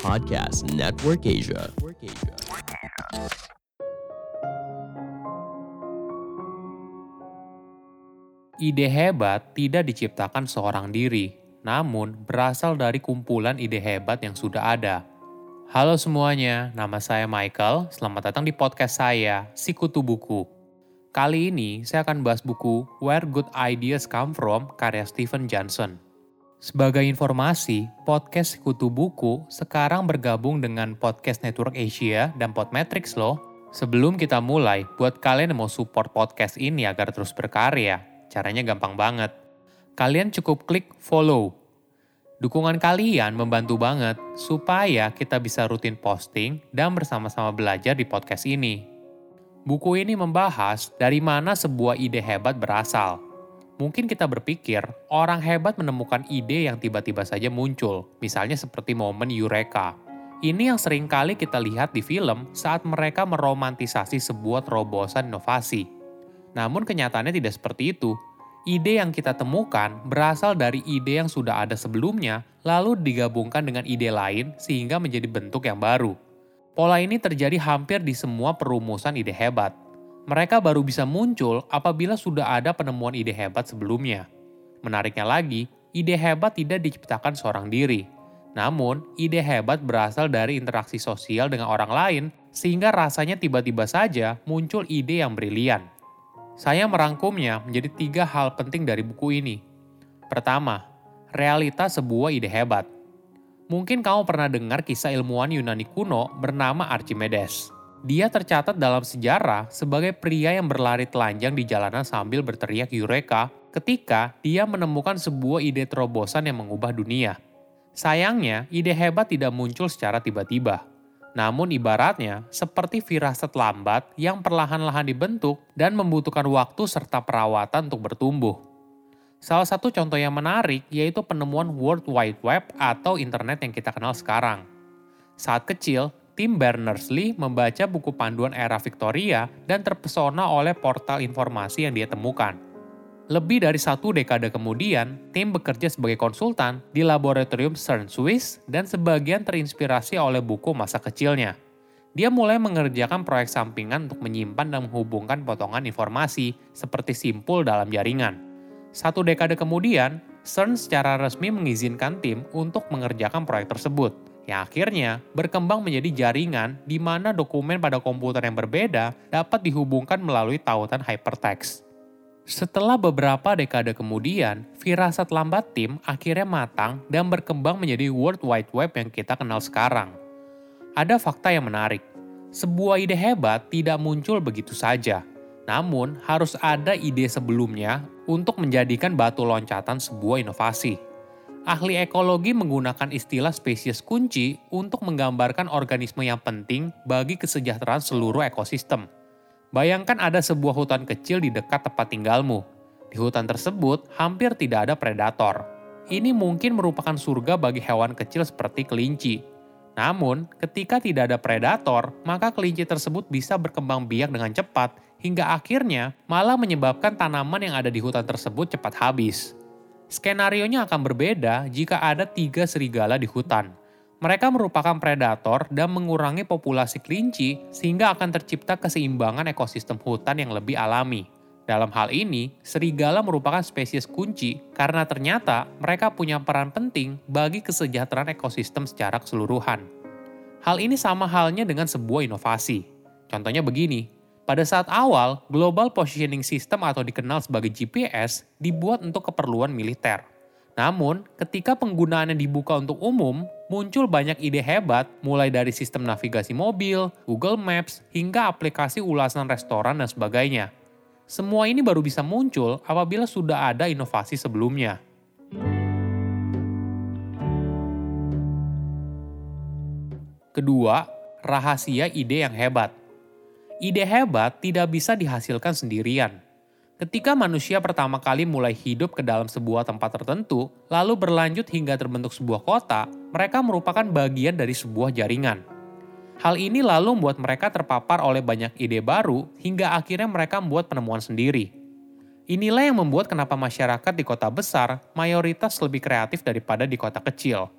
Podcast Network Asia. Ide hebat tidak diciptakan seorang diri, namun berasal dari kumpulan ide hebat yang sudah ada. Halo semuanya, nama saya Michael. Selamat datang di podcast saya, Sikutu Buku. Kali ini saya akan bahas buku Where Good Ideas Come From karya Stephen Johnson. Sebagai informasi, podcast Sekutu Buku sekarang bergabung dengan Podcast Network Asia dan Podmetrics loh. Sebelum kita mulai, buat kalian yang mau support podcast ini agar terus berkarya, caranya gampang banget. Kalian cukup klik follow. Dukungan kalian membantu banget supaya kita bisa rutin posting dan bersama-sama belajar di podcast ini. Buku ini membahas dari mana sebuah ide hebat berasal, Mungkin kita berpikir orang hebat menemukan ide yang tiba-tiba saja muncul, misalnya seperti momen Eureka. Ini yang sering kali kita lihat di film saat mereka meromantisasi sebuah terobosan inovasi. Namun kenyataannya tidak seperti itu. Ide yang kita temukan berasal dari ide yang sudah ada sebelumnya, lalu digabungkan dengan ide lain sehingga menjadi bentuk yang baru. Pola ini terjadi hampir di semua perumusan ide hebat. Mereka baru bisa muncul apabila sudah ada penemuan ide hebat sebelumnya. Menariknya lagi, ide hebat tidak diciptakan seorang diri. Namun, ide hebat berasal dari interaksi sosial dengan orang lain, sehingga rasanya tiba-tiba saja muncul ide yang brilian. Saya merangkumnya menjadi tiga hal penting dari buku ini. Pertama, realitas sebuah ide hebat. Mungkin kamu pernah dengar kisah ilmuwan Yunani kuno bernama Archimedes. Dia tercatat dalam sejarah sebagai pria yang berlari telanjang di jalanan sambil berteriak Eureka ketika dia menemukan sebuah ide terobosan yang mengubah dunia. Sayangnya, ide hebat tidak muncul secara tiba-tiba. Namun ibaratnya seperti firasat lambat yang perlahan-lahan dibentuk dan membutuhkan waktu serta perawatan untuk bertumbuh. Salah satu contoh yang menarik yaitu penemuan World Wide Web atau internet yang kita kenal sekarang. Saat kecil, tim Berners-Lee membaca buku panduan era Victoria dan terpesona oleh portal informasi yang dia temukan. Lebih dari satu dekade kemudian, tim bekerja sebagai konsultan di laboratorium CERN Swiss dan sebagian terinspirasi oleh buku masa kecilnya. Dia mulai mengerjakan proyek sampingan untuk menyimpan dan menghubungkan potongan informasi seperti simpul dalam jaringan. Satu dekade kemudian, CERN secara resmi mengizinkan tim untuk mengerjakan proyek tersebut – yang akhirnya berkembang menjadi jaringan di mana dokumen pada komputer yang berbeda dapat dihubungkan melalui tautan hypertext. Setelah beberapa dekade kemudian, firasat lambat tim akhirnya matang dan berkembang menjadi World Wide Web yang kita kenal sekarang. Ada fakta yang menarik. Sebuah ide hebat tidak muncul begitu saja, namun harus ada ide sebelumnya untuk menjadikan batu loncatan sebuah inovasi. Ahli ekologi menggunakan istilah spesies kunci untuk menggambarkan organisme yang penting bagi kesejahteraan seluruh ekosistem. Bayangkan ada sebuah hutan kecil di dekat tempat tinggalmu. Di hutan tersebut hampir tidak ada predator. Ini mungkin merupakan surga bagi hewan kecil seperti kelinci. Namun, ketika tidak ada predator, maka kelinci tersebut bisa berkembang biak dengan cepat hingga akhirnya malah menyebabkan tanaman yang ada di hutan tersebut cepat habis. Skenarionya akan berbeda jika ada tiga serigala di hutan. Mereka merupakan predator dan mengurangi populasi kelinci sehingga akan tercipta keseimbangan ekosistem hutan yang lebih alami. Dalam hal ini, serigala merupakan spesies kunci karena ternyata mereka punya peran penting bagi kesejahteraan ekosistem secara keseluruhan. Hal ini sama halnya dengan sebuah inovasi. Contohnya begini, pada saat awal, Global Positioning System atau dikenal sebagai GPS dibuat untuk keperluan militer. Namun, ketika penggunaannya dibuka untuk umum, muncul banyak ide hebat mulai dari sistem navigasi mobil, Google Maps, hingga aplikasi ulasan restoran dan sebagainya. Semua ini baru bisa muncul apabila sudah ada inovasi sebelumnya. Kedua, rahasia ide yang hebat – Ide hebat tidak bisa dihasilkan sendirian. Ketika manusia pertama kali mulai hidup ke dalam sebuah tempat tertentu, lalu berlanjut hingga terbentuk sebuah kota, mereka merupakan bagian dari sebuah jaringan. Hal ini lalu membuat mereka terpapar oleh banyak ide baru hingga akhirnya mereka membuat penemuan sendiri. Inilah yang membuat kenapa masyarakat di kota besar mayoritas lebih kreatif daripada di kota kecil.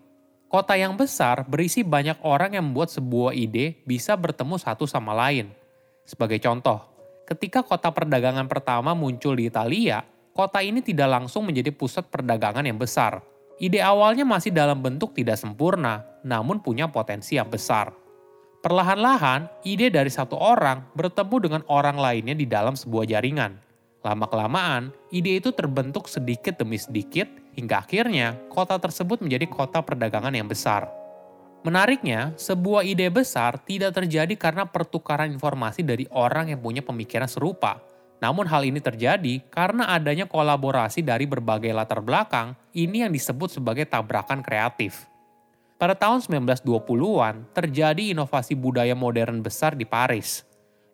Kota yang besar berisi banyak orang yang membuat sebuah ide bisa bertemu satu sama lain. Sebagai contoh, ketika kota perdagangan pertama muncul di Italia, kota ini tidak langsung menjadi pusat perdagangan yang besar. Ide awalnya masih dalam bentuk tidak sempurna, namun punya potensi yang besar. Perlahan-lahan, ide dari satu orang bertemu dengan orang lainnya di dalam sebuah jaringan. Lama-kelamaan, ide itu terbentuk sedikit demi sedikit hingga akhirnya kota tersebut menjadi kota perdagangan yang besar. Menariknya, sebuah ide besar tidak terjadi karena pertukaran informasi dari orang yang punya pemikiran serupa. Namun hal ini terjadi karena adanya kolaborasi dari berbagai latar belakang, ini yang disebut sebagai tabrakan kreatif. Pada tahun 1920-an, terjadi inovasi budaya modern besar di Paris –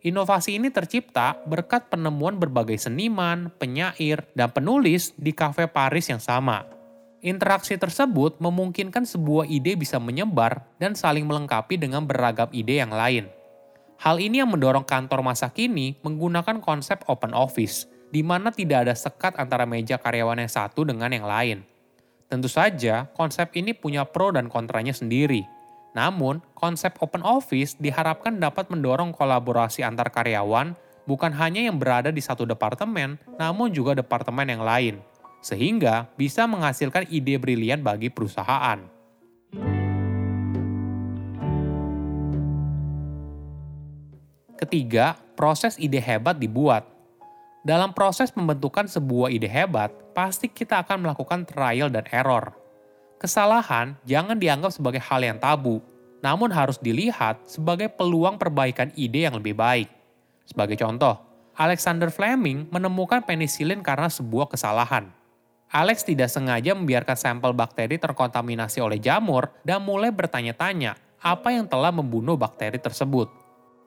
Inovasi ini tercipta berkat penemuan berbagai seniman, penyair, dan penulis di kafe Paris yang sama. Interaksi tersebut memungkinkan sebuah ide bisa menyebar dan saling melengkapi dengan beragam ide yang lain. Hal ini yang mendorong kantor masa kini menggunakan konsep open office, di mana tidak ada sekat antara meja karyawan yang satu dengan yang lain. Tentu saja, konsep ini punya pro dan kontranya sendiri – namun, konsep open office diharapkan dapat mendorong kolaborasi antar karyawan bukan hanya yang berada di satu departemen, namun juga departemen yang lain, sehingga bisa menghasilkan ide brilian bagi perusahaan. Ketiga, proses ide hebat dibuat. Dalam proses pembentukan sebuah ide hebat, pasti kita akan melakukan trial dan error. Kesalahan jangan dianggap sebagai hal yang tabu, namun harus dilihat sebagai peluang perbaikan ide yang lebih baik. Sebagai contoh, Alexander Fleming menemukan penisilin karena sebuah kesalahan. Alex tidak sengaja membiarkan sampel bakteri terkontaminasi oleh jamur dan mulai bertanya-tanya apa yang telah membunuh bakteri tersebut.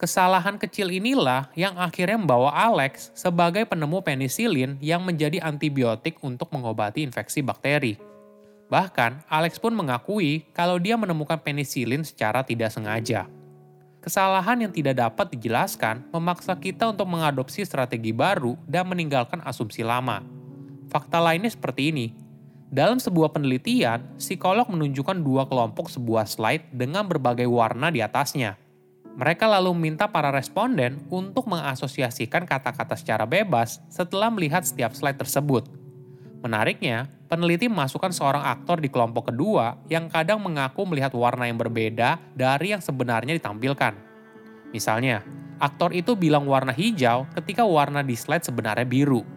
Kesalahan kecil inilah yang akhirnya membawa Alex sebagai penemu penisilin yang menjadi antibiotik untuk mengobati infeksi bakteri. Bahkan, Alex pun mengakui kalau dia menemukan penisilin secara tidak sengaja. Kesalahan yang tidak dapat dijelaskan memaksa kita untuk mengadopsi strategi baru dan meninggalkan asumsi lama. Fakta lainnya seperti ini. Dalam sebuah penelitian, psikolog menunjukkan dua kelompok sebuah slide dengan berbagai warna di atasnya. Mereka lalu meminta para responden untuk mengasosiasikan kata-kata secara bebas setelah melihat setiap slide tersebut. Menariknya, peneliti memasukkan seorang aktor di kelompok kedua yang kadang mengaku melihat warna yang berbeda dari yang sebenarnya ditampilkan. Misalnya, aktor itu bilang warna hijau ketika warna di slide sebenarnya biru.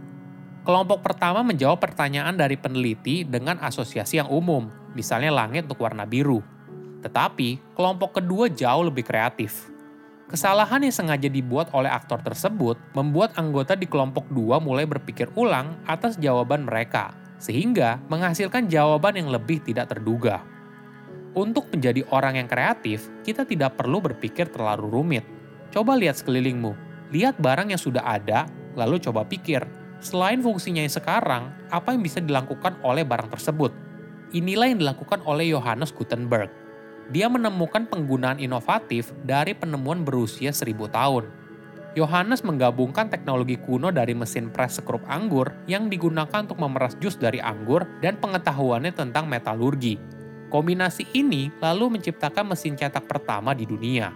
Kelompok pertama menjawab pertanyaan dari peneliti dengan asosiasi yang umum, misalnya langit untuk warna biru. Tetapi, kelompok kedua jauh lebih kreatif. Kesalahan yang sengaja dibuat oleh aktor tersebut membuat anggota di kelompok dua mulai berpikir ulang atas jawaban mereka, sehingga menghasilkan jawaban yang lebih tidak terduga. Untuk menjadi orang yang kreatif, kita tidak perlu berpikir terlalu rumit. Coba lihat sekelilingmu, lihat barang yang sudah ada, lalu coba pikir, selain fungsinya yang sekarang, apa yang bisa dilakukan oleh barang tersebut? Inilah yang dilakukan oleh Johannes Gutenberg, dia menemukan penggunaan inovatif dari penemuan berusia seribu tahun. Yohanes menggabungkan teknologi kuno dari mesin pres sekrup anggur yang digunakan untuk memeras jus dari anggur dan pengetahuannya tentang metalurgi. Kombinasi ini lalu menciptakan mesin cetak pertama di dunia.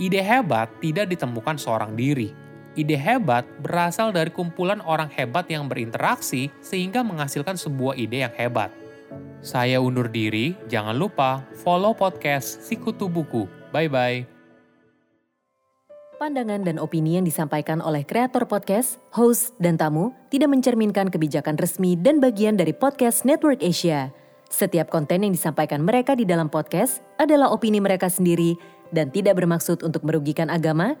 Ide hebat tidak ditemukan seorang diri. Ide hebat berasal dari kumpulan orang hebat yang berinteraksi sehingga menghasilkan sebuah ide yang hebat. Saya undur diri, jangan lupa follow podcast Sikutu Buku. Bye-bye. Pandangan dan opini yang disampaikan oleh kreator podcast, host, dan tamu tidak mencerminkan kebijakan resmi dan bagian dari podcast Network Asia. Setiap konten yang disampaikan mereka di dalam podcast adalah opini mereka sendiri dan tidak bermaksud untuk merugikan agama,